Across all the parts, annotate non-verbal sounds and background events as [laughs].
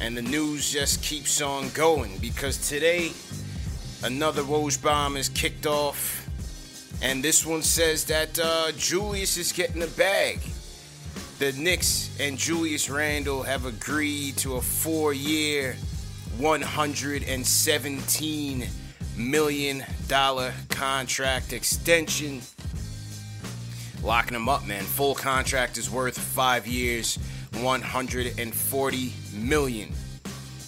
And the news just keeps on going because today another Woj bomb is kicked off. And this one says that uh, Julius is getting a bag. The Knicks and Julius Randle have agreed to a four year, $117 million contract extension locking him up, man. Full contract is worth five years, 140 million.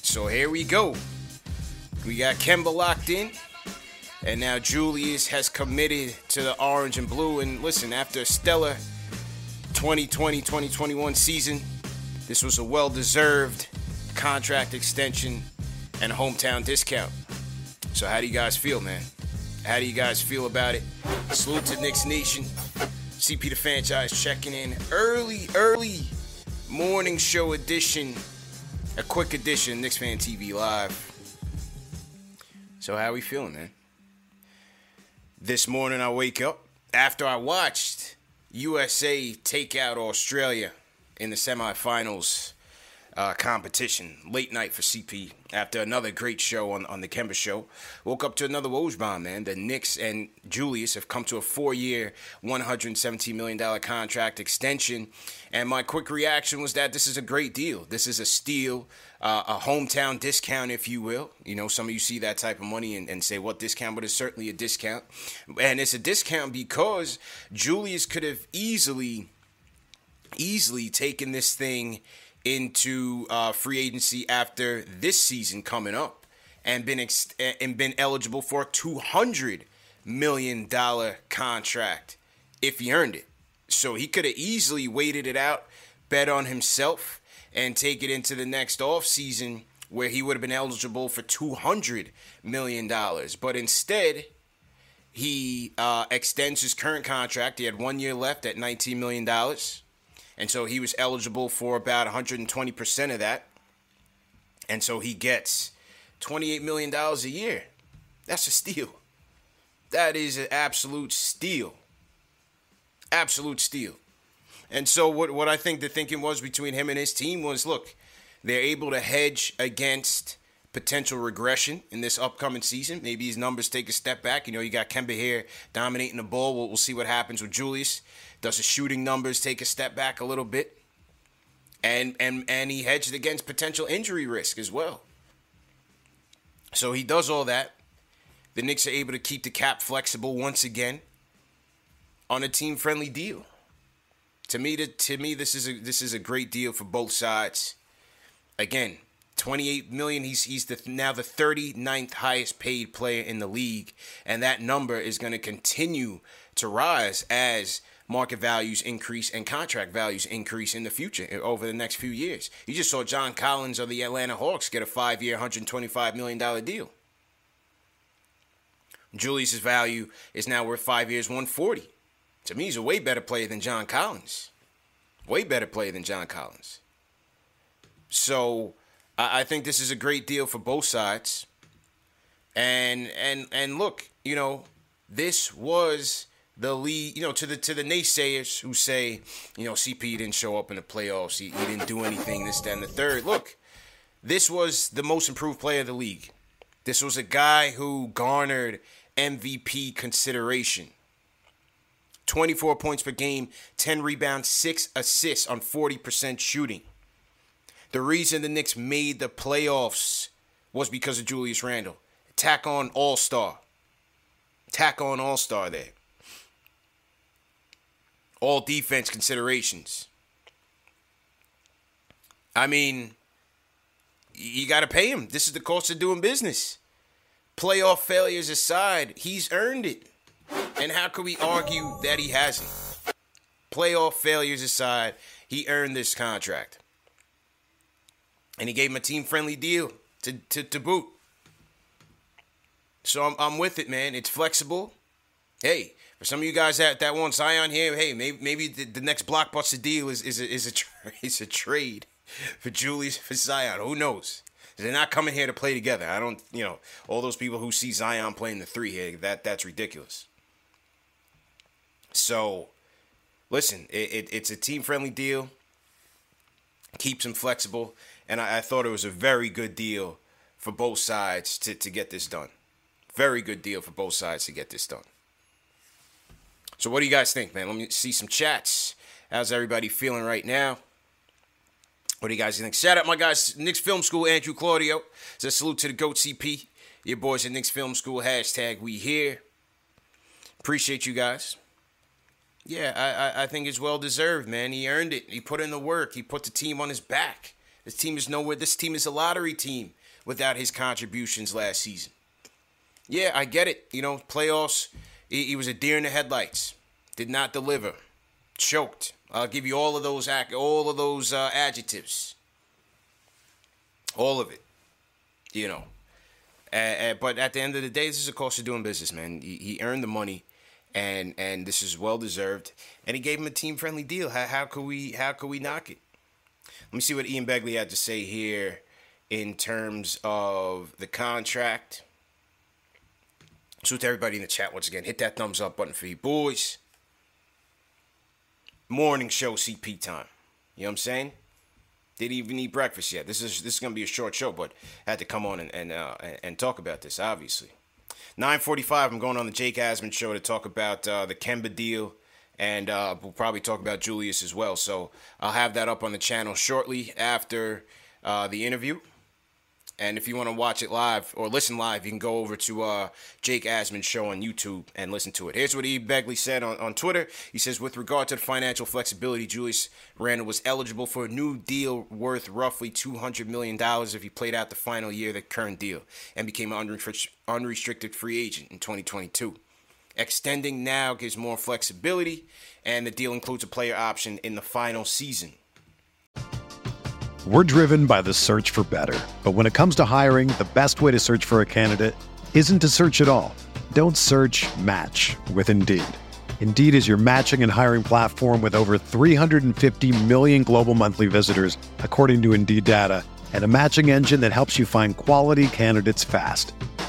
So here we go. We got Kemba locked in, and now Julius has committed to the orange and blue. And listen, after a stellar 2020-2021 season, this was a well-deserved contract extension and hometown discount. So how do you guys feel, man? How do you guys feel about it? Salute to Knicks Nation. CP the franchise checking in early, early morning show edition, a quick edition, Knicks Fan TV Live. So how we feeling, man? This morning I wake up after I watched USA take out Australia in the semifinals uh, competition. Late night for CP after another great show on, on the Kemba show. Woke up to another Woj bomb, man. The Knicks and Julius have come to a four year, $117 million contract extension. And my quick reaction was that this is a great deal. This is a steal, uh, a hometown discount, if you will. You know, some of you see that type of money and, and say, what discount? But it's certainly a discount. And it's a discount because Julius could have easily, easily taken this thing into uh, free agency after this season coming up and been ex- and been eligible for a two hundred million dollar contract if he earned it. So he could have easily waited it out, bet on himself, and take it into the next off season where he would have been eligible for two hundred million dollars. But instead, he uh, extends his current contract. He had one year left at nineteen million dollars. And so he was eligible for about 120% of that. And so he gets $28 million a year. That's a steal. That is an absolute steal. Absolute steal. And so what, what I think the thinking was between him and his team was look, they're able to hedge against potential regression in this upcoming season. Maybe his numbers take a step back. You know, you got Kemba here dominating the ball. We'll, we'll see what happens with Julius. Does his shooting numbers take a step back a little bit? And and and he hedged against potential injury risk as well. So he does all that. The Knicks are able to keep the cap flexible once again on a team-friendly deal. To me, to, to me, this is a this is a great deal for both sides. Again, 28 million he's he's the now the 39th highest paid player in the league and that number is going to continue to rise as market values increase and contract values increase in the future eh, over the next few years. You just saw John Collins of the Atlanta Hawks get a five year, $125 million deal. Julius's value is now worth five years, 140. To me, he's a way better player than John Collins. Way better player than John Collins. So I, I think this is a great deal for both sides. And and and look, you know, this was the lead, you know, to the to the naysayers who say, you know, CP didn't show up in the playoffs, he, he didn't do anything, this, and the third. Look, this was the most improved player of the league. This was a guy who garnered MVP consideration. 24 points per game, 10 rebounds, 6 assists on 40% shooting. The reason the Knicks made the playoffs was because of Julius Randle. Tack on All Star. Tack on All Star there. All defense considerations. I mean, you got to pay him. This is the cost of doing business. Playoff failures aside, he's earned it. And how could we argue that he hasn't? Playoff failures aside, he earned this contract. And he gave him a team friendly deal to, to, to boot. So I'm, I'm with it, man. It's flexible. Hey, for some of you guys that, that want Zion here, hey, maybe maybe the, the next blockbuster deal is is a, is a [laughs] is a trade for Julius for Zion. Who knows? They're not coming here to play together. I don't, you know, all those people who see Zion playing the three here, that that's ridiculous. So, listen, it, it, it's a team friendly deal. Keeps him flexible, and I, I thought it was a very good deal for both sides to, to get this done. Very good deal for both sides to get this done. So, what do you guys think, man? Let me see some chats. How's everybody feeling right now? What do you guys think? Shout out my guys, Knicks Film School, Andrew Claudio. Says salute to the GOAT CP. Your boys at Knicks Film School. Hashtag we here. Appreciate you guys. Yeah, I, I, I think it's well deserved, man. He earned it. He put in the work. He put the team on his back. This team is nowhere. This team is a lottery team without his contributions last season. Yeah, I get it. You know, playoffs. He, he was a deer in the headlights. Did not deliver. Choked. I'll give you all of those all of those uh, adjectives. All of it. You know. Uh, but at the end of the day, this is a cost of doing business, man. He, he earned the money and and this is well deserved. And he gave him a team friendly deal. How, how could we how could we knock it? Let me see what Ian Begley had to say here in terms of the contract. So to everybody in the chat once again, hit that thumbs up button for you boys. Morning show CP time. You know what I'm saying? Didn't even eat breakfast yet. This is this is gonna be a short show, but I had to come on and and, uh, and talk about this, obviously. 9:45. I'm going on the Jake Asman show to talk about uh, the Kemba deal, and uh, we'll probably talk about Julius as well. So I'll have that up on the channel shortly after uh, the interview. And if you want to watch it live or listen live, you can go over to uh, Jake Asman's show on YouTube and listen to it. Here's what E. Begley said on, on Twitter. He says, with regard to the financial flexibility, Julius Randle was eligible for a new deal worth roughly $200 million if he played out the final year of the current deal and became an unrestricted free agent in 2022. Extending now gives more flexibility, and the deal includes a player option in the final season. We're driven by the search for better. But when it comes to hiring, the best way to search for a candidate isn't to search at all. Don't search match with Indeed. Indeed is your matching and hiring platform with over 350 million global monthly visitors, according to Indeed data, and a matching engine that helps you find quality candidates fast.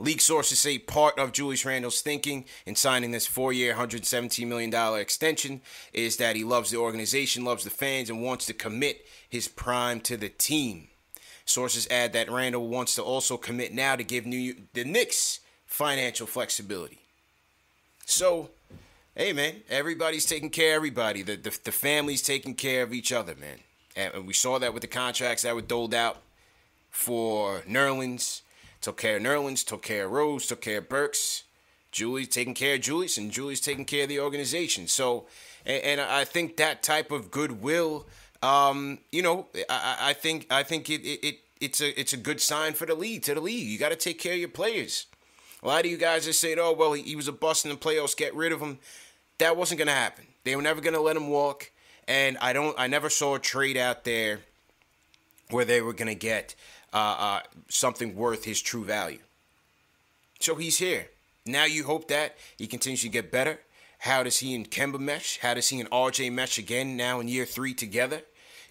League sources say part of Julius Randle's thinking in signing this four year, $117 million extension is that he loves the organization, loves the fans, and wants to commit his prime to the team. Sources add that Randle wants to also commit now to give New the Knicks financial flexibility. So, hey man, everybody's taking care of everybody. The, the, the family's taking care of each other, man. And we saw that with the contracts that were doled out for Nerlens Took care of Nerlens, took care of Rose, took care of Burks. Julie taking care of Julius, and Julie's taking care of the organization. So, and, and I think that type of goodwill, um, you know, I, I think I think it, it, it it's a it's a good sign for the league to the league. You got to take care of your players. A lot of you guys are saying, "Oh, well, he, he was a bust in the playoffs. Get rid of him." That wasn't going to happen. They were never going to let him walk. And I don't. I never saw a trade out there where they were going to get uh, uh, something worth his true value. So he's here. Now you hope that he continues to get better. How does he and Kemba mesh? How does he and RJ mesh again now in year three together?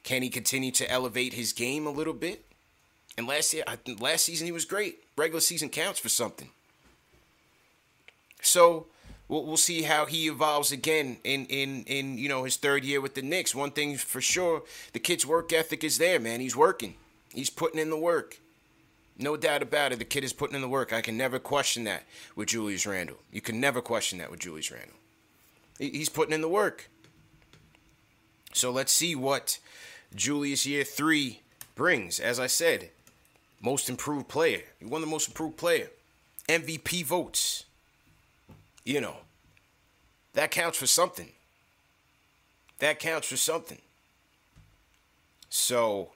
Can he continue to elevate his game a little bit? And last year, last season he was great. Regular season counts for something. So we'll, we'll see how he evolves again in in in you know his third year with the Knicks. One thing for sure, the kid's work ethic is there, man. He's working. He's putting in the work. No doubt about it. The kid is putting in the work. I can never question that with Julius Randle. You can never question that with Julius Randle. He's putting in the work. So let's see what Julius year three brings. As I said, most improved player. He won the most improved player. MVP votes. You know, that counts for something. That counts for something. So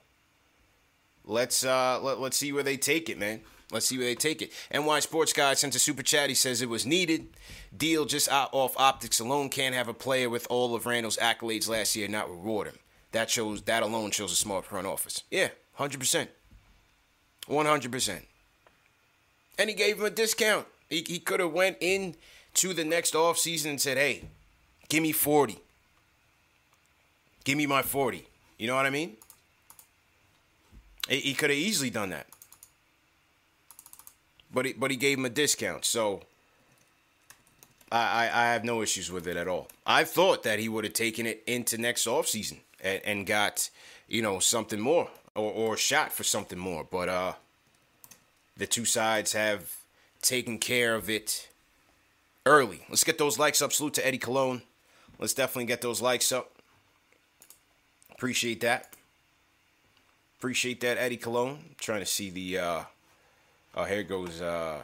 let's uh let, let's see where they take it, man. Let's see where they take it. NY Sports Guy sent a super chat. He says it was needed. Deal just off optics alone can't have a player with all of Randle's accolades last year not reward him. That shows that alone shows a smart front office. Yeah, hundred percent, one hundred percent. And he gave him a discount. He he could have went in to the next off season and said, "Hey, give me forty. Give me my forty. You know what I mean? He could have easily done that. But he, but he gave him a discount. So I, I, I have no issues with it at all. I thought that he would have taken it into next offseason and, and got, you know, something more or, or shot for something more. But uh, the two sides have taken care of it early. Let's get those likes up. Salute to Eddie Cologne. Let's definitely get those likes up. Appreciate that. Appreciate that, Eddie Cologne. trying to see the. Uh, oh, here goes. Uh,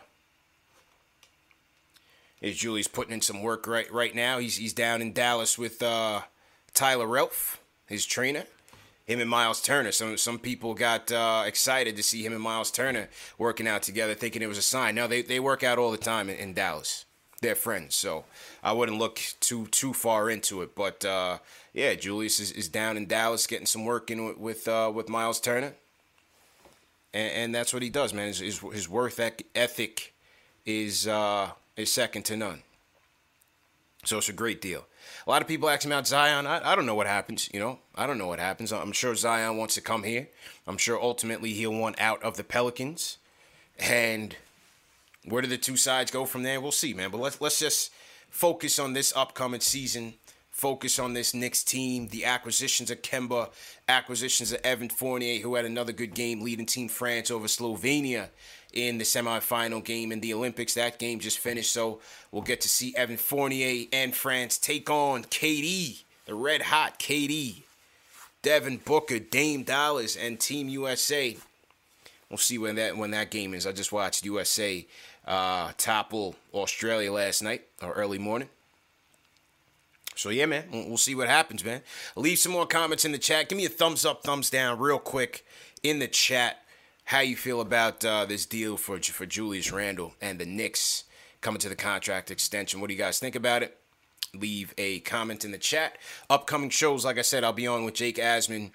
is Julie's putting in some work right right now? He's he's down in Dallas with uh, Tyler Relph, his trainer. Him and Miles Turner. Some some people got uh, excited to see him and Miles Turner working out together, thinking it was a sign. No, they they work out all the time in, in Dallas. They're friends, so I wouldn't look too too far into it. But uh, yeah, Julius is, is down in Dallas getting some work in with with, uh, with Miles Turner, and, and, that's what he does, man. His his, his worth ethic is uh, is second to none. So it's a great deal. A lot of people ask me about Zion. I, I don't know what happens. You know, I don't know what happens. I'm sure Zion wants to come here. I'm sure ultimately he'll want out of the Pelicans. And where do the two sides go from there? We'll see, man. But let's let's just focus on this upcoming season. Focus on this Knicks team, the acquisitions of Kemba, acquisitions of Evan Fournier, who had another good game leading Team France over Slovenia in the semifinal game in the Olympics. That game just finished, so we'll get to see Evan Fournier and France take on KD, the red hot KD, Devin Booker, Dame Dollars, and Team USA. We'll see when that when that game is. I just watched USA uh, topple Australia last night or early morning. So yeah, man, we'll see what happens, man. Leave some more comments in the chat. Give me a thumbs up, thumbs down, real quick in the chat how you feel about uh, this deal for for Julius Randle and the Knicks coming to the contract extension. What do you guys think about it? Leave a comment in the chat. Upcoming shows, like I said, I'll be on with Jake Asman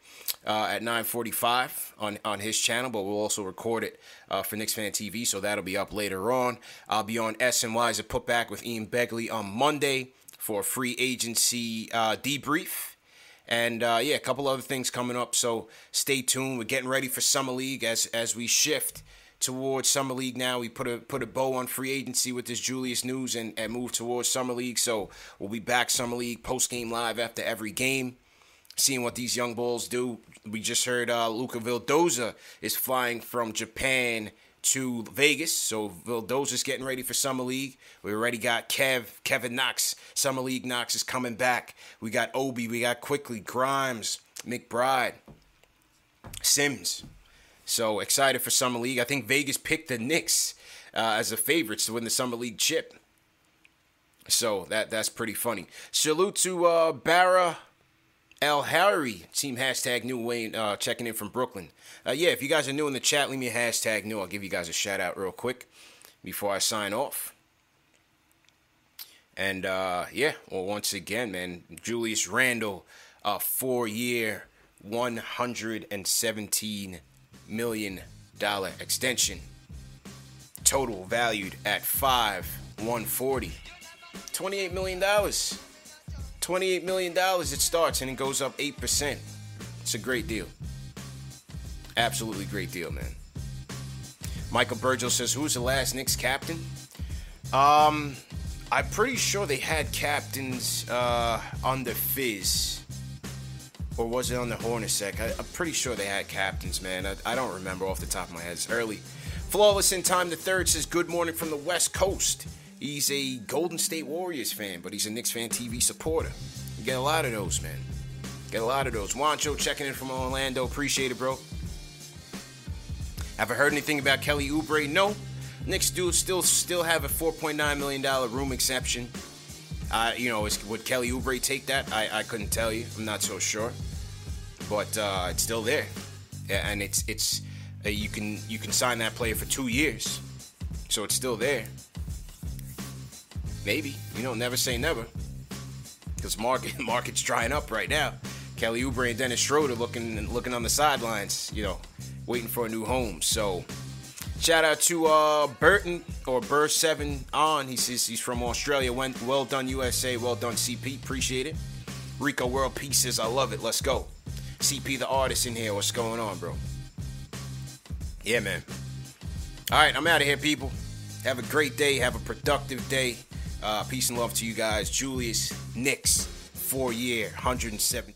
uh, at 9:45 on on his channel, but we'll also record it uh, for Knicks Fan TV, so that'll be up later on. I'll be on S and SNY's a putback with Ian Begley on Monday for a free agency uh, debrief and uh, yeah, a couple other things coming up. So stay tuned. We're getting ready for summer league as as we shift towards summer league now. We put a put a bow on free agency with this Julius news and, and move towards summer league. So we'll be back summer league post game live after every game, seeing what these young bulls do. We just heard uh, Luca Vildoza is flying from Japan to Vegas. So Vildoza's getting ready for Summer League. We already got Kev, Kevin Knox. Summer League Knox is coming back. We got Obi, we got Quickley Grimes, McBride, Sims. So excited for Summer League. I think Vegas picked the Knicks uh, as the favorites to win the Summer League chip. So that that's pretty funny. Salute to uh, Barra Al Harry, team hashtag new Wayne, uh, checking in from Brooklyn. Uh, yeah, if you guys are new in the chat, leave me a hashtag new. I'll give you guys a shout out real quick before I sign off. And uh, yeah, well, once again, man, Julius Randle, a four year, $117 million dollar extension. Total valued at five, 140. $28 million. $28 million it starts and it goes up 8%. It's a great deal. Absolutely great deal, man. Michael Burgel says, Who's the last Knicks captain? Um, I'm pretty sure they had captains uh, on the Fizz. Or was it on the Hornacek? I, am pretty sure they had captains, man. I, I don't remember off the top of my head. It's early. Flawless in Time the Third says, Good morning from the West Coast. He's a Golden State Warriors fan, but he's a Knicks fan TV supporter. You get a lot of those, man. Get a lot of those. Wancho checking in from Orlando. Appreciate it, bro. Have I heard anything about Kelly Oubre? No. Knicks do still still have a 4.9 million dollar room exception. Uh, you know, is, would Kelly Oubre take that? I, I couldn't tell you. I'm not so sure, but uh, it's still there, and it's it's uh, you can you can sign that player for two years, so it's still there. Maybe. You know, never say never. Because market [laughs] market's drying up right now. Kelly Oubre and Dennis Schroeder looking looking on the sidelines, you know, waiting for a new home. So shout out to uh, Burton or Burr Seven on. He says he's from Australia. Well done USA. Well done CP. Appreciate it. Rico World Peace says I love it. Let's go. CP the artist in here. What's going on, bro? Yeah, man. All right, I'm out of here, people. Have a great day. Have a productive day. Uh, peace and love to you guys. Julius Knicks, four year, 107.